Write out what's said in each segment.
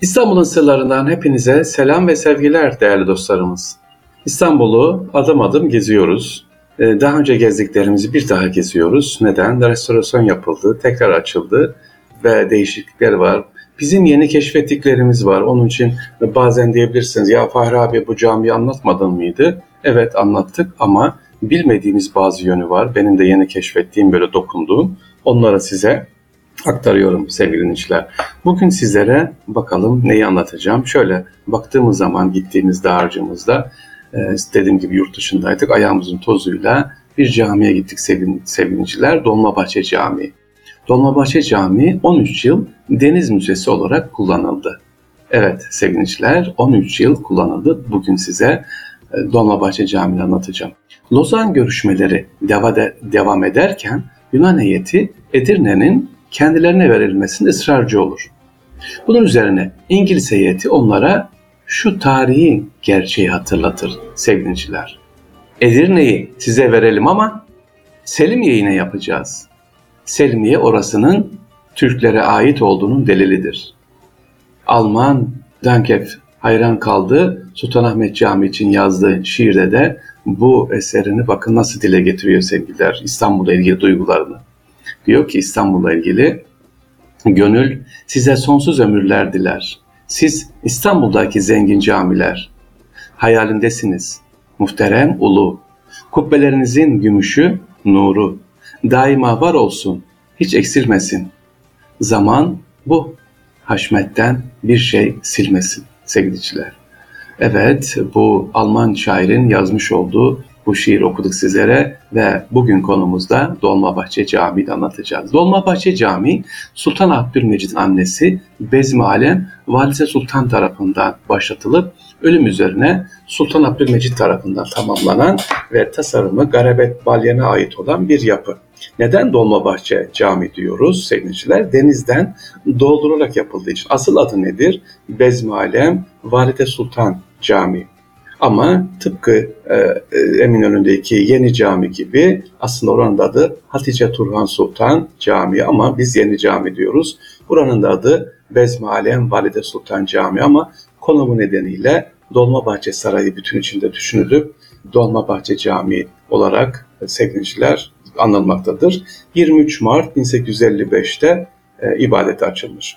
İstanbul'un sırlarından hepinize selam ve sevgiler değerli dostlarımız. İstanbul'u adım adım geziyoruz. Ee, daha önce gezdiklerimizi bir daha geziyoruz. Neden? Restorasyon yapıldı, tekrar açıldı ve değişiklikler var. Bizim yeni keşfettiklerimiz var. Onun için bazen diyebilirsiniz ya Fahri abi bu camiyi anlatmadın mıydı? Evet anlattık ama bilmediğimiz bazı yönü var. Benim de yeni keşfettiğim böyle dokunduğum. Onları size aktarıyorum sevgili dinleyiciler. Bugün sizlere bakalım neyi anlatacağım. Şöyle baktığımız zaman gittiğimiz dağarcığımızda e, dediğim gibi yurt dışındaydık. Ayağımızın tozuyla bir camiye gittik sevgili, sevgiliciler. Dolmabahçe Camii. Dolmabahçe Camii 13 yıl deniz müzesi olarak kullanıldı. Evet sevgiliciler 13 yıl kullanıldı. Bugün size e, Dolmabahçe Camii'ni anlatacağım. Lozan görüşmeleri devam ederken Yunan heyeti Edirne'nin kendilerine verilmesinde ısrarcı olur. Bunun üzerine İngiliz heyeti onlara şu tarihi gerçeği hatırlatır sevgiliciler. Edirne'yi size verelim ama Selimiye yine yapacağız. Selimiye orasının Türklere ait olduğunun delilidir. Alman Dankef hayran kaldı. Sultanahmet Camii için yazdığı şiirde de bu eserini bakın nasıl dile getiriyor sevgililer İstanbul'la ilgili duygularını. Diyor ki İstanbul'la ilgili gönül size sonsuz ömürler diler. Siz İstanbul'daki zengin camiler. Hayalindesiniz. Muhterem ulu. Kubbelerinizin gümüşü, nuru. Daima var olsun. Hiç eksilmesin. Zaman bu haşmetten bir şey silmesin sevgiliciler. Evet bu Alman şairin yazmış olduğu bu şiir okuduk sizlere ve bugün konumuzda Dolmabahçe Camii'yi anlatacağız. Dolmabahçe Camii Sultan Abdülmecit'in annesi Bezmi Alem Valide Sultan tarafından başlatılıp ölüm üzerine Sultan Abdülmecit tarafından tamamlanan ve tasarımı Garabet Balyan'a ait olan bir yapı. Neden Dolmabahçe Cami diyoruz sevgiliciler? Denizden doldurularak yapıldığı için. Asıl adı nedir? Bezmi Alem Valide Sultan Camii. Ama tıpkı e, e, Eminönü'ndeki yeni cami gibi aslında oranın adı Hatice Turhan Sultan Camii ama biz yeni cami diyoruz. Buranın da adı Bezmi Alem Valide Sultan Camii ama konumu nedeniyle Dolmabahçe Sarayı bütün içinde düşünülüp Dolmabahçe Camii olarak sevgiliciler anılmaktadır. 23 Mart 1855'te e, ibadete açılmış.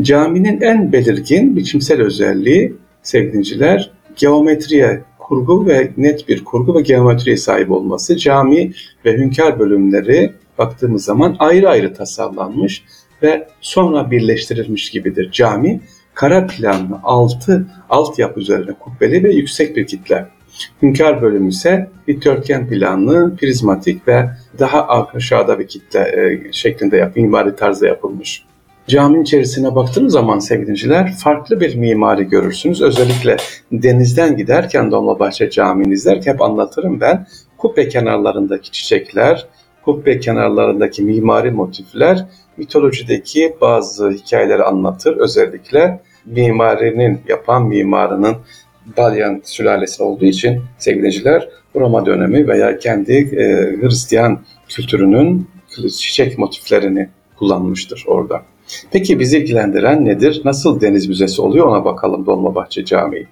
Caminin en belirgin biçimsel özelliği sevgiliciler geometriye kurgu ve net bir kurgu ve geometriye sahip olması. Cami ve hünkâr bölümleri baktığımız zaman ayrı ayrı tasarlanmış ve sonra birleştirilmiş gibidir. Cami kara planlı altı altyapı üzerine kubbeli ve yüksek bir kitle. Hünkâr bölümü ise dikdörtgen planlı, prizmatik ve daha aşağıda bir kitle e, şeklinde yap, mimari tarzda yapılmış. Caminin içerisine baktığınız zaman sevgiliciler farklı bir mimari görürsünüz. Özellikle denizden giderken Dolmabahçe Camii'ni izlerken hep anlatırım ben. Kubbe kenarlarındaki çiçekler, kubbe kenarlarındaki mimari motifler mitolojideki bazı hikayeleri anlatır. Özellikle mimarinin, yapan mimarının Dalyan sülalesi olduğu için sevgiliciler Roma dönemi veya kendi e, Hristiyan kültürünün çiçek motiflerini kullanmıştır orada. Peki bizi ilgilendiren nedir? Nasıl Deniz Müzesi oluyor ona bakalım Dolmabahçe Camii.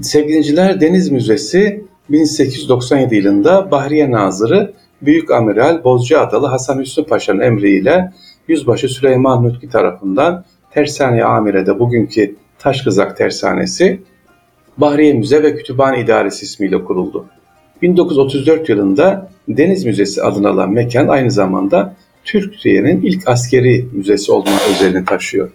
Sevgiliciler Deniz Müzesi 1897 yılında Bahriye Nazırı Büyük Amiral Bozcaadalı Hasan Hüsnü Paşa'nın emriyle Yüzbaşı Süleyman Nutki tarafından Tersane Amire'de bugünkü Taşkızak Tersanesi Bahriye Müze ve Kütüphane İdaresi ismiyle kuruldu. 1934 yılında Deniz Müzesi adını alan mekan aynı zamanda Türkiye'nin ilk askeri müzesi olma özelliğini taşıyor.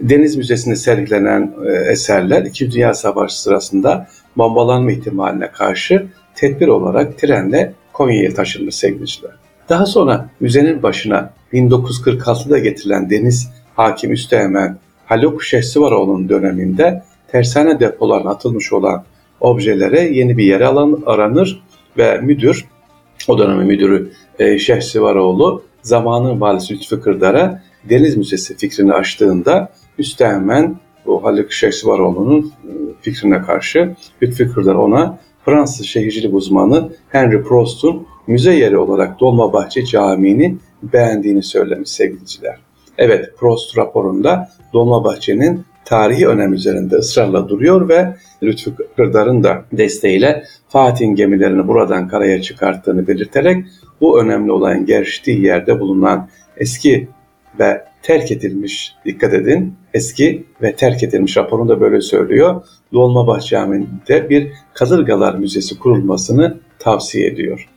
Deniz Müzesi'nde sergilenen e, eserler 2. Dünya Savaşı sırasında bombalanma ihtimaline karşı tedbir olarak trenle Konya'ya taşınmış sevgiliciler. Daha sonra müzenin başına 1946'da getirilen Deniz Hakim Üsteğmen Haluk Şehsivaroğlu'nun döneminde tersane depolarına atılmış olan objelere yeni bir yer alan, aranır ve müdür, o dönemin müdürü e, Şehsivaroğlu zamanın valisi Lütfü Kırdar'a Deniz Müzesi fikrini açtığında Üsteğmen bu Haluk Şehsivaroğlu'nun e, fikrine karşı Lütfü Kırdar ona Fransız şehircilik uzmanı Henry Prost'un müze yeri olarak Dolmabahçe Camii'ni beğendiğini söylemiş sevgiliciler. Evet Prost raporunda Dolmabahçe'nin tarihi önem üzerinde ısrarla duruyor ve Lütfü Kırdar'ın da desteğiyle Fatih'in gemilerini buradan karaya çıkarttığını belirterek bu önemli olayın geçtiği yerde bulunan eski ve terk edilmiş, dikkat edin, eski ve terk edilmiş raporunda böyle söylüyor. Dolmabahçe Camii'nde bir Kadırgalar Müzesi kurulmasını tavsiye ediyor.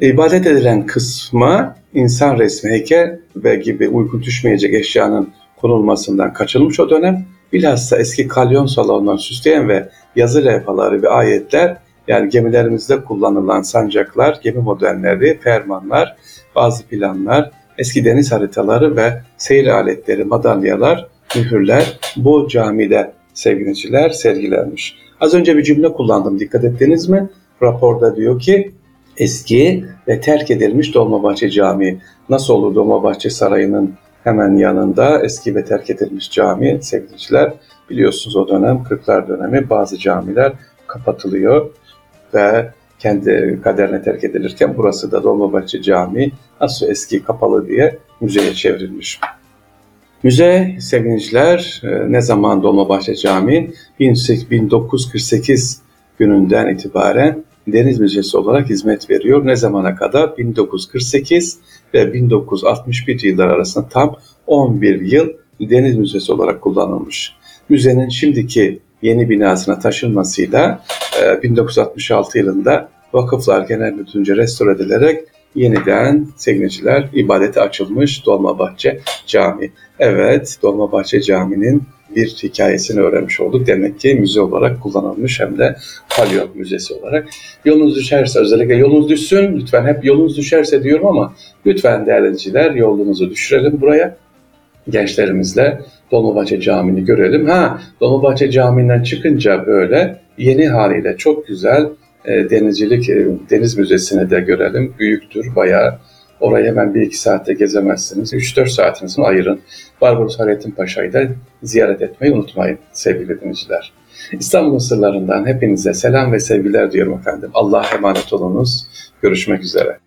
İbadet edilen kısma insan resmi, heykel ve gibi uyku düşmeyecek eşyanın konulmasından kaçınmış o dönem. Bilhassa eski kalyon salonlarını süsleyen ve yazı levhaları ve ayetler yani gemilerimizde kullanılan sancaklar, gemi modelleri, fermanlar, bazı planlar, eski deniz haritaları ve seyir aletleri, madalyalar, mühürler bu camide sevgiliciler sergilenmiş. Az önce bir cümle kullandım dikkat ettiniz mi? Raporda diyor ki eski ve terk edilmiş Dolmabahçe Camii. Nasıl olur Dolmabahçe Sarayı'nın hemen yanında eski ve terk edilmiş cami sevgiliciler. Biliyorsunuz o dönem Kırklar dönemi bazı camiler kapatılıyor ve kendi kaderine terk edilirken burası da Dolmabahçe Camii nasıl eski kapalı diye müzeye çevrilmiş. Müze sevgiliciler e, ne zaman Dolmabahçe Camii 1948 gününden itibaren Deniz Müzesi olarak hizmet veriyor. Ne zamana kadar? 1948 ve 1961 yıllar arasında tam 11 yıl Deniz Müzesi olarak kullanılmış. Müzenin şimdiki yeni binasına taşınmasıyla 1966 e, yılında Vakıflar Genel Müdürlüğü'nce restore edilerek yeniden sevgiliciler ibadete açılmış Dolmabahçe Camii. Evet, Dolmabahçe Camii'nin bir hikayesini öğrenmiş olduk. Demek ki müze olarak kullanılmış hem de Kalyon Müzesi olarak. Yolunuz düşerse özellikle yolunuz düşsün. Lütfen hep yolunuz düşerse diyorum ama lütfen değerliciler yolunuzu düşürelim buraya. Gençlerimizle Dolmabahçe Camii'ni görelim. Ha, Dolmabahçe Camii'nden çıkınca böyle yeni haliyle çok güzel e, denizcilik, e, deniz müzesini de görelim. Büyüktür bayağı. Orayı hemen bir iki saatte gezemezsiniz. 3-4 saatinizi ayırın. Barbaros Hayrettin Paşa'yı da ziyaret etmeyi unutmayın sevgili dinleyiciler. İstanbul sırlarından hepinize selam ve sevgiler diyorum efendim. Allah'a emanet olunuz. Görüşmek üzere.